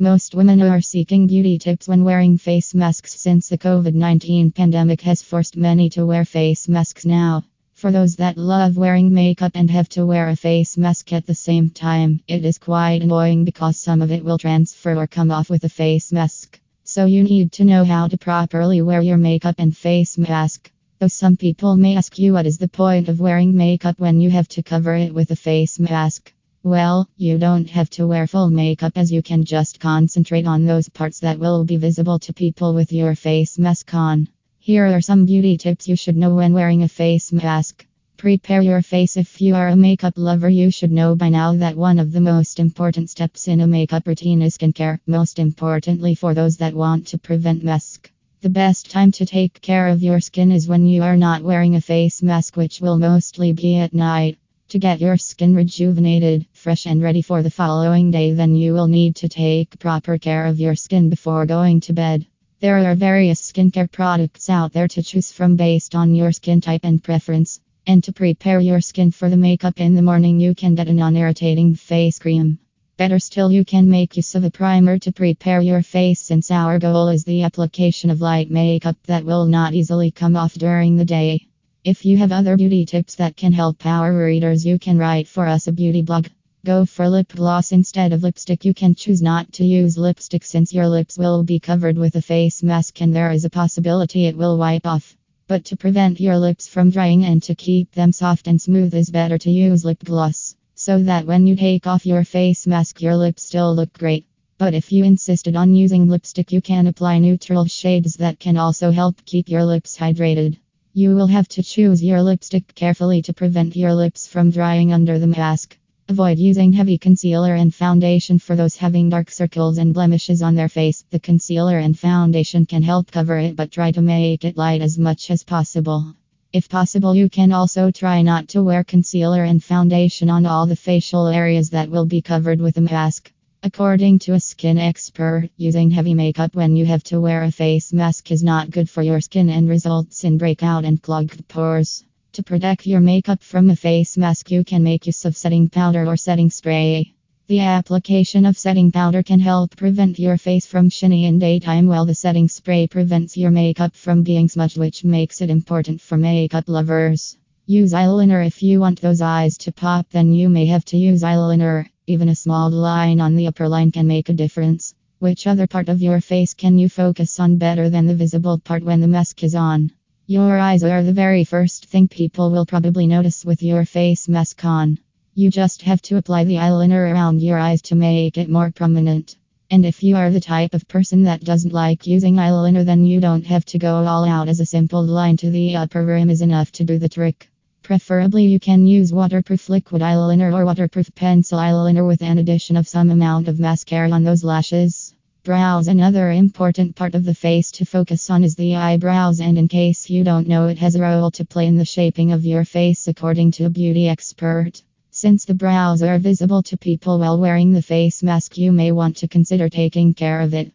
Most women are seeking beauty tips when wearing face masks since the COVID 19 pandemic has forced many to wear face masks now. For those that love wearing makeup and have to wear a face mask at the same time, it is quite annoying because some of it will transfer or come off with a face mask. So you need to know how to properly wear your makeup and face mask. Though some people may ask you what is the point of wearing makeup when you have to cover it with a face mask. Well, you don't have to wear full makeup as you can just concentrate on those parts that will be visible to people with your face mask on. Here are some beauty tips you should know when wearing a face maskne. Prepare your face. If you are a makeup lover, you should know by now that one of the most important steps in a makeup routine is skincare, most importantly for those that want to prevent mask. The best time to take care of your skin is when you are not wearing a face mask, which will mostly be at night. To get your skin rejuvenated, fresh, and ready for the following day, then you will need to take proper care of your skin before going to bed. There are various skincare products out there to choose from based on your skin type and preference. And to prepare your skin for the makeup in the morning, you can get a non irritating face cream. Better still, you can make use of a primer to prepare your face since our goal is the application of light makeup that will not easily come off during the day. If you have other beauty tips that can help our readers, you can write for us a beauty blog. Go for lip gloss instead of lipstick. You can choose not to use lipstick since your lips will be covered with a face mask and there is a possibility it will wipe off. But to prevent your lips from drying and to keep them soft and smooth is better to use lip gloss. So that when you take off your face mask, your lips still look great. But if you insisted on using lipstick, you can apply neutral shades that can also help keep your lips hydrated. You will have to choose your lipstick carefully to prevent your lips from drying under the mask. Avoid using heavy concealer and foundation for those having dark circles and blemishes on their face. The concealer and foundation can help cover it, but try to make it light as much as possible. If possible, you can also try not to wear concealer and foundation on all the facial areas that will be covered with a mask. According to a skin expert, using heavy makeup when you have to wear a face mask is not good for your skin and results in breakout and clogged pores. To protect your makeup from a face mask, you can make use of setting powder or setting spray. The application of setting powder can help prevent your face from shiny in daytime, while the setting spray prevents your makeup from being smudged, which makes it important for makeup lovers. Use eyeliner if you want those eyes to pop, then you may have to use eyeliner. Even a small line on the upper line can make a difference. Which other part of your face can you focus on better than the visible part when the mask is on? Your eyes are the very first thing people will probably notice with your face mask on. You just have to apply the eyeliner around your eyes to make it more prominent. And if you are the type of person that doesn't like using eyeliner, then you don't have to go all out as a simple line to the upper rim is enough to do the trick. Preferably, you can use waterproof liquid eyeliner or waterproof pencil eyeliner with an addition of some amount of mascara on those lashes. Brows Another important part of the face to focus on is the eyebrows, and in case you don't know, it has a role to play in the shaping of your face, according to a beauty expert. Since the brows are visible to people while wearing the face mask, you may want to consider taking care of it.